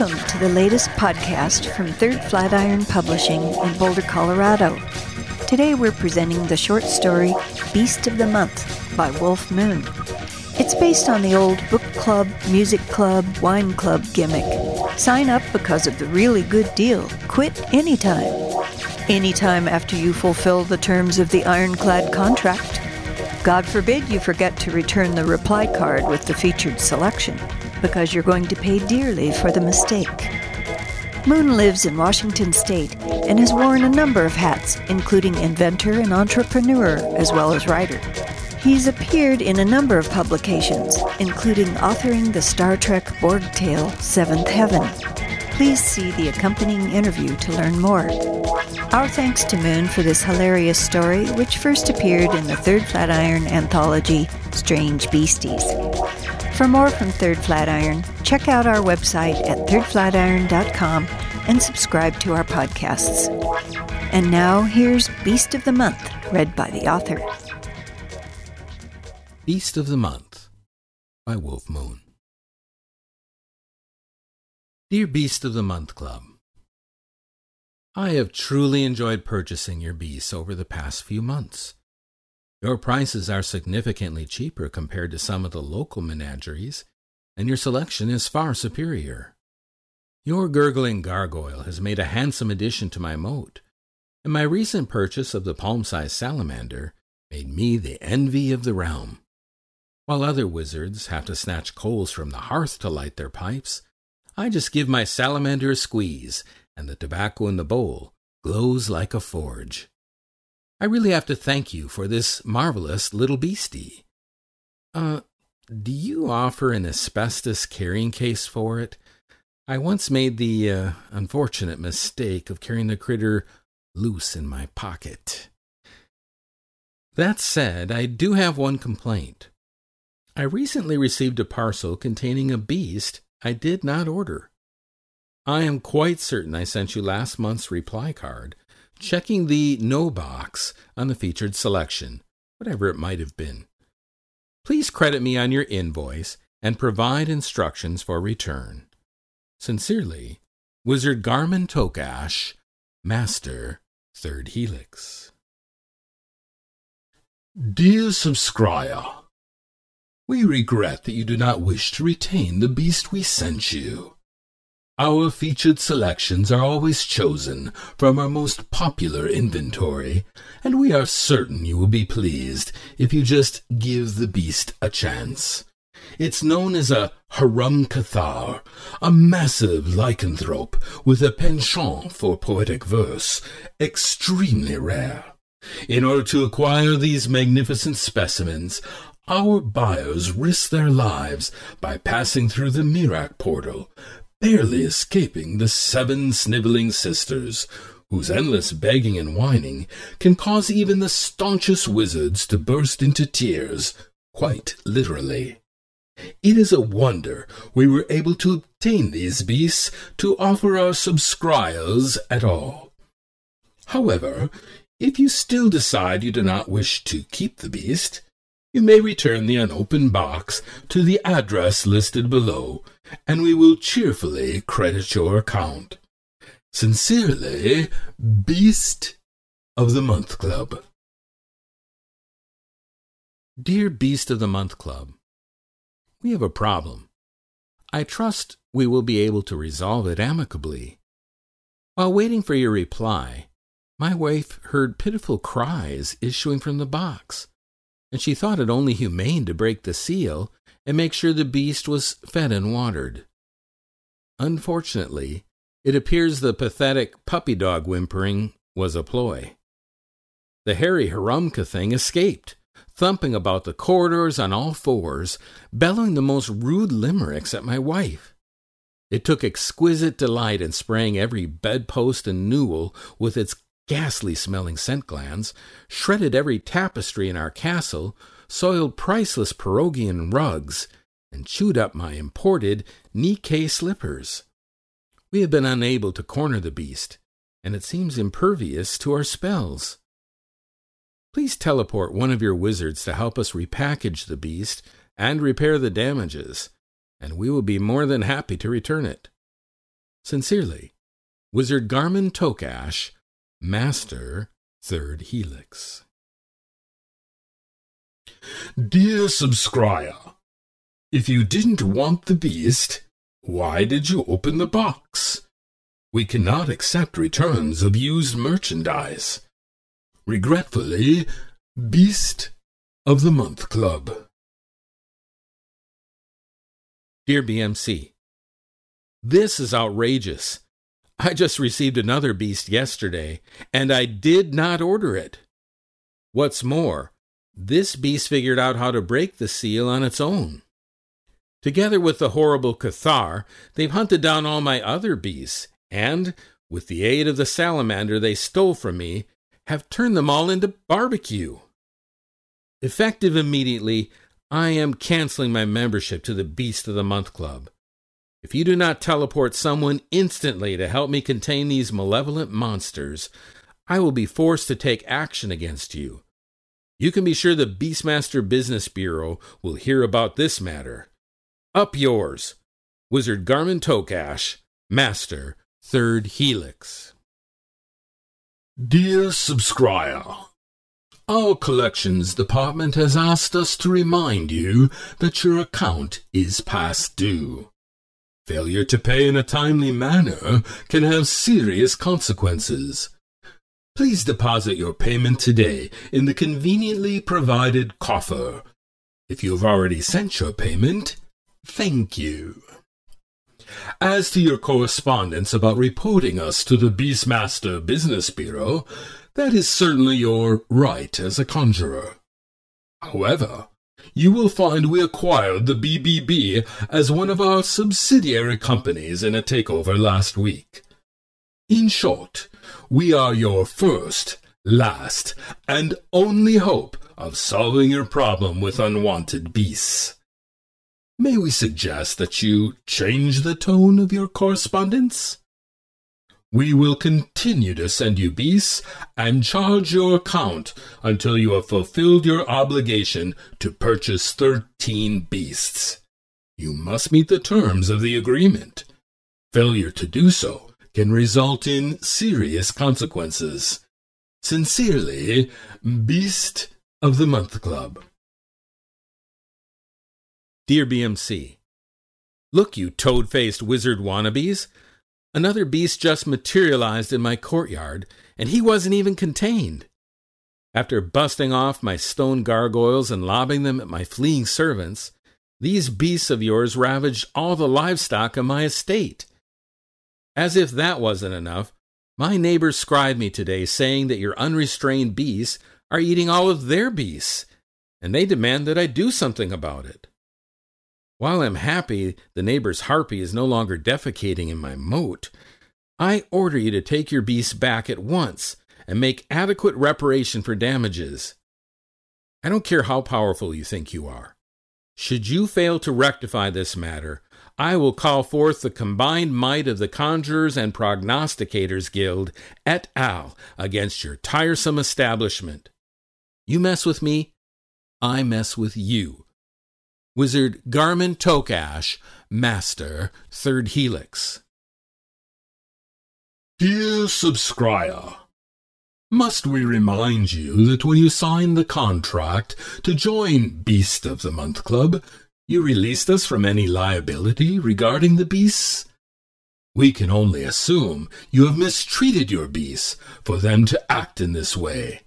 Welcome to the latest podcast from Third Flatiron Publishing in Boulder, Colorado. Today we're presenting the short story Beast of the Month by Wulf Moon. It's based on the old book club, music club, wine club gimmick. Sign up because of the really good deal. Quit anytime. Anytime after you fulfill the terms of the ironclad contract. God forbid you forget to return the reply card with the featured selection, because you're going to pay dearly for the mistake. Moon lives in Washington State and has worn a number of hats, including inventor and entrepreneur, as well as writer. He's appeared in a number of publications, including authoring the Star Trek Borg tale Seventh Heaven. Please see the accompanying interview to learn more. Our thanks to Moon for this hilarious story, which first appeared in the Third Flatiron anthology, Strange Beasties. For more from Third Flatiron, check out our website at thirdflatiron.com and subscribe to our podcasts. And now here's Beast of the Month, read by the author. Beast of the Month by Wulf Moon. Dear Beast of the Month Club, I have truly enjoyed purchasing your beasts over the past few months. Your prices are significantly cheaper compared to some of the local menageries, and your selection is far superior. Your gurgling gargoyle has made a handsome addition to my moat, and my recent purchase of the palm sized salamander made me the envy of the realm. While other wizards have to snatch coals from the hearth to light their pipes, I just give my salamander a squeeze, and the tobacco in the bowl glows like a forge. I really have to thank you for this marvelous little beastie. Uh, do you offer an asbestos carrying case for it? I once made the uh, unfortunate mistake of carrying the critter loose in my pocket. That said, I do have one complaint. I recently received a parcel containing a beast I did not order. I am quite certain I sent you last month's reply card, checking the no box on the featured selection, whatever it might have been. Please credit me on your invoice and provide instructions for return. Sincerely, Wizard Garmin Tokash, Master, Third Helix. Dear subscriber, we regret that you do not wish to retain the beast we sent you. Our featured selections are always chosen from our most popular inventory, and we are certain you will be pleased if you just give the beast a chance. It's known as a Harum Cathar, a massive lycanthrope with a penchant for poetic verse, extremely rare. In order to acquire these magnificent specimens, our buyers risk their lives by passing through the Mirak portal, barely escaping the seven sniveling sisters, whose endless begging and whining can cause even the staunchest wizards to burst into tears, quite literally. It is a wonder we were able to obtain these beasts to offer our subscribers at all. However, if you still decide you do not wish to keep the beast, you may return the unopened box to the address listed below, and we will cheerfully credit your account. Sincerely, Beast of the Month Club. Dear Beast of the Month Club, we have a problem. I trust we will be able to resolve it amicably. While waiting for your reply, my wife heard pitiful cries issuing from the box and she thought it only humane to break the seal and make sure the beast was fed and watered. Unfortunately, it appears the pathetic puppy dog whimpering was a ploy. The hairy Harumka thing escaped, thumping about the corridors on all fours, bellowing the most rude limericks at my wife. It took exquisite delight in spraying every bedpost and newel with its ghastly smelling scent glands, shredded every tapestry in our castle, soiled priceless Perugian rugs, and chewed up my imported Nikkei slippers. We have been unable to corner the beast, and it seems impervious to our spells. Please teleport one of your wizards to help us repackage the beast and repair the damages, and we will be more than happy to return it. Sincerely, Wizard Garmin Tokash, Master, Third Helix. Dear subscriber, if you didn't want the beast, why did you open the box? We cannot accept returns of used merchandise. Regretfully, Beast of the Month Club. Dear BMC, This is outrageous. I just received another beast yesterday, and I did not order it. What's more, this beast figured out how to break the seal on its own. Together with the horrible Cathar, they've hunted down all my other beasts, and, with the aid of the salamander they stole from me, have turned them all into barbecue. Effective immediately, I am canceling my membership to the Beast of the Month Club. If you do not teleport someone instantly to help me contain these malevolent monsters, I will be forced to take action against you. You can be sure the Beastmaster Business Bureau will hear about this matter. Up yours, Wizard Garmin Tokash, Master, Third Helix. Dear subscriber, our collections department has asked us to remind you that your account is past due. Failure to pay in a timely manner can have serious consequences. Please deposit your payment today in the conveniently provided coffer. If you have already sent your payment, thank you. As to your correspondence about reporting us to the Beastmaster Business Bureau, that is certainly your right as a conjurer. However, you will find we acquired the BBB as one of our subsidiary companies in a takeover last week. In short, we are your first, last, and only hope of solving your problem with unwanted beasts. May we suggest that you change the tone of your correspondence? We will continue to send you beasts and charge your account until you have fulfilled your obligation to purchase 13 beasts. You must meet the terms of the agreement. Failure to do so can result in serious consequences. Sincerely, Beast of the Month Club. Dear BMC, Look, you toad faced wizard wannabes! Another beast just materialized in my courtyard, and he wasn't even contained. After busting off my stone gargoyles and lobbing them at my fleeing servants, these beasts of yours ravaged all the livestock of my estate. As if that wasn't enough, my neighbors scribed me today saying that your unrestrained beasts are eating all of their beasts, and they demand that I do something about it. While I'm happy the neighbor's harpy is no longer defecating in my moat, I order you to take your beast back at once and make adequate reparation for damages. I don't care how powerful you think you are. Should you fail to rectify this matter, I will call forth the combined might of the Conjurers and Prognosticators Guild et al. against your tiresome establishment. You mess with me, I mess with you Wizard Garmin Tokash, Master, Third Helix. Dear subscriber, must we remind you that when you signed the contract to join Beast of the Month Club, you released us from any liability regarding the beasts? We can only assume you have mistreated your beasts for them to act in this way.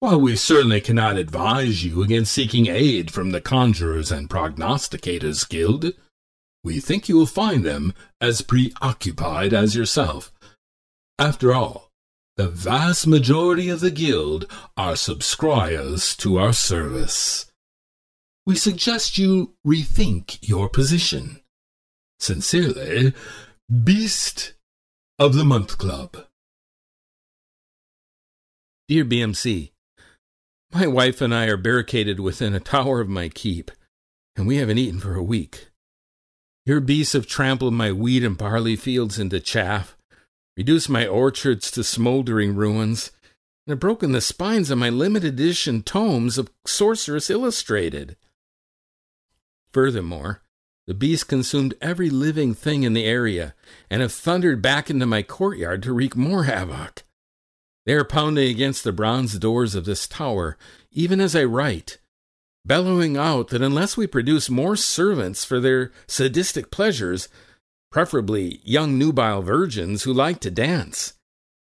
While we certainly cannot advise you against seeking aid from the Conjurers and Prognosticators Guild, we think you will find them as preoccupied as yourself. After all, the vast majority of the Guild are subscribers to our service. We suggest you rethink your position. Sincerely, Beast of the Month Club. Dear BMC, my wife and I are barricaded within a tower of my keep, and we haven't eaten for a week. Your beasts have trampled my wheat and barley fields into chaff, reduced my orchards to smoldering ruins, and have broken the spines of my limited edition tomes of Sorceress Illustrated. Furthermore, The beasts consumed every living thing in the area and have thundered back into my courtyard to wreak more havoc. They are pounding against the bronze doors of this tower, even as I write, bellowing out that unless we produce more servants for their sadistic pleasures, preferably young nubile virgins who like to dance,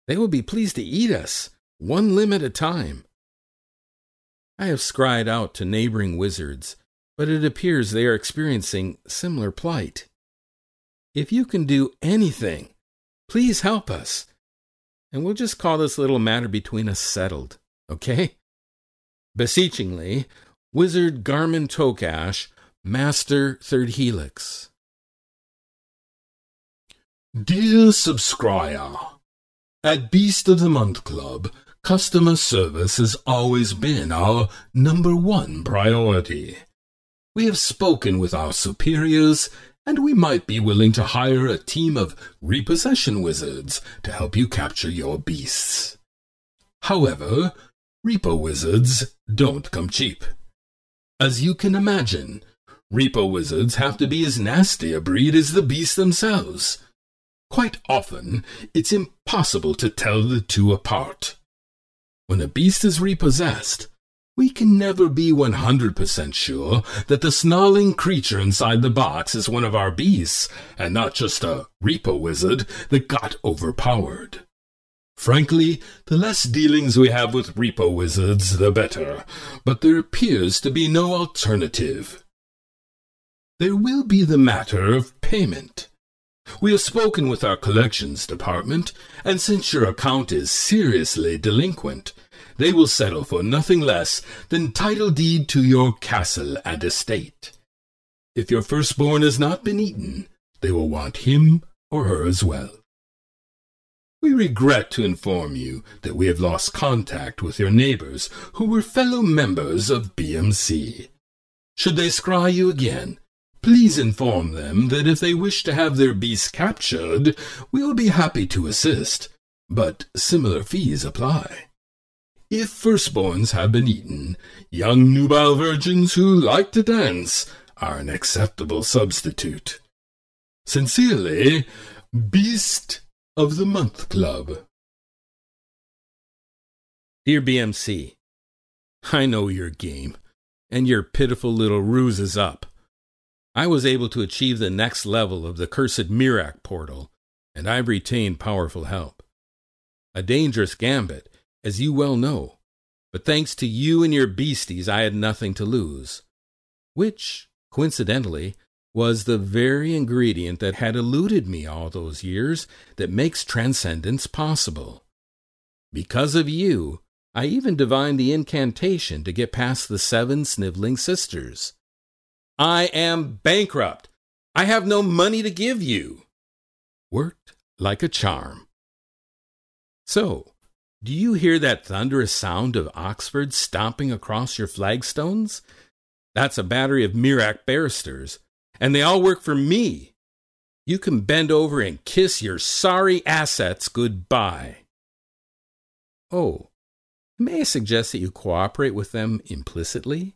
they will be pleased to eat us, one limb at a time. I have scryed out to neighboring wizards but it appears they are experiencing similar plight. If you can do anything, please help us. And we'll just call this little matter between us settled, okay? Beseechingly, Wizard Garmin Tokash, Master Third Helix. Dear subscriber, at Beast of the Month Club, customer service has always been our number one priority. We have spoken with our superiors, and we might be willing to hire a team of repossession wizards to help you capture your beasts. However, repo wizards don't come cheap. As you can imagine, repo wizards have to be as nasty a breed as the beasts themselves. Quite often, it's impossible to tell the two apart. When a beast is repossessed, we can never be 100% sure that the snarling creature inside the box is one of our beasts and not just a repo wizard that got overpowered. Frankly, the less dealings we have with repo wizards, the better, but there appears to be no alternative. There will be the matter of payment. We have spoken with our collections department, and since your account is seriously delinquent, they will settle for nothing less than title deed to your castle and estate. If your firstborn has not been eaten, they will want him or her as well. We regret to inform you that we have lost contact with your neighbors who were fellow members of BMC. Should they scry you again, please inform them that if they wish to have their beasts captured, we will be happy to assist, but similar fees apply. If firstborns have been eaten, young nubile virgins who like to dance are an acceptable substitute. Sincerely, Beast of the Month Club. Dear BMC, I know your game, and your pitiful little ruse is up. I was able to achieve the next level of the cursed Mirac portal, and I've retained powerful help. A dangerous gambit, as you well know. But thanks to you and your beasties, I had nothing to lose. Which, coincidentally, was the very ingredient that had eluded me all those years that makes transcendence possible. Because of you, I even divined the incantation to get past the seven sniveling sisters. I am bankrupt. I have no money to give you. Worked like a charm. So, do you hear that thunderous sound of Oxford stomping across your flagstones? That's a battery of Mirac barristers, and they all work for me. You can bend over and kiss your sorry assets goodbye. Oh, may I suggest that you cooperate with them implicitly?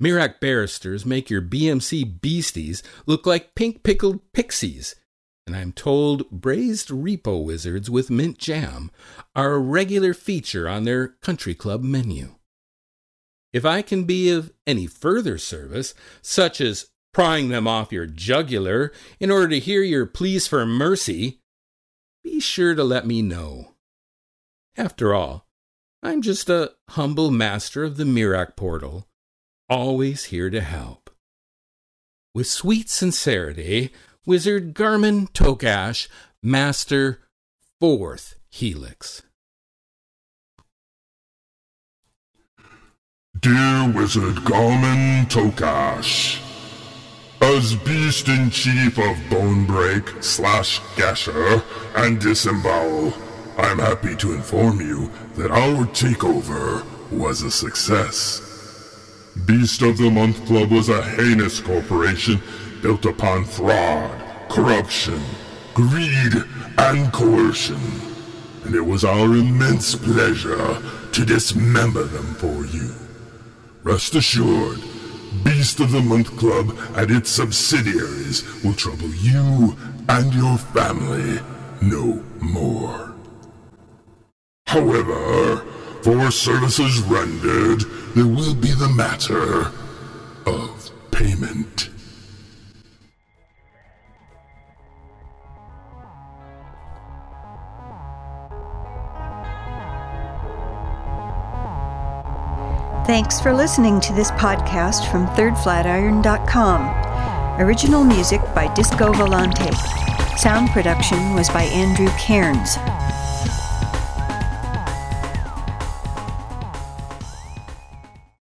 Mirac barristers make your BMC beasties look like pink pickled pixies and I'm told braised repo wizards with mint jam are a regular feature on their country club menu. If I can be of any further service, such as prying them off your jugular in order to hear your pleas for mercy, be sure to let me know. After all, I'm just a humble master of the Mirac portal, always here to help. With sweet sincerity, Wizard Garmin Tokash, Master Fourth Helix. Dear Wizard Garmin Tokash, as Beast in Chief of Bonebreak slash Gasher and Disembowel, I'm happy to inform you that our takeover was a success. Beast of the Month Club was a heinous corporation built upon fraud, corruption, greed, and coercion. And it was our immense pleasure to dismember them for you. Rest assured, Beast of the Month Club and its subsidiaries will trouble you and your family no more. However, for services rendered, there will be the matter of payment. Thanks for listening to this podcast from thirdflatiron.com. Original music by Disco Volante. Sound production was by Andrew Cairns.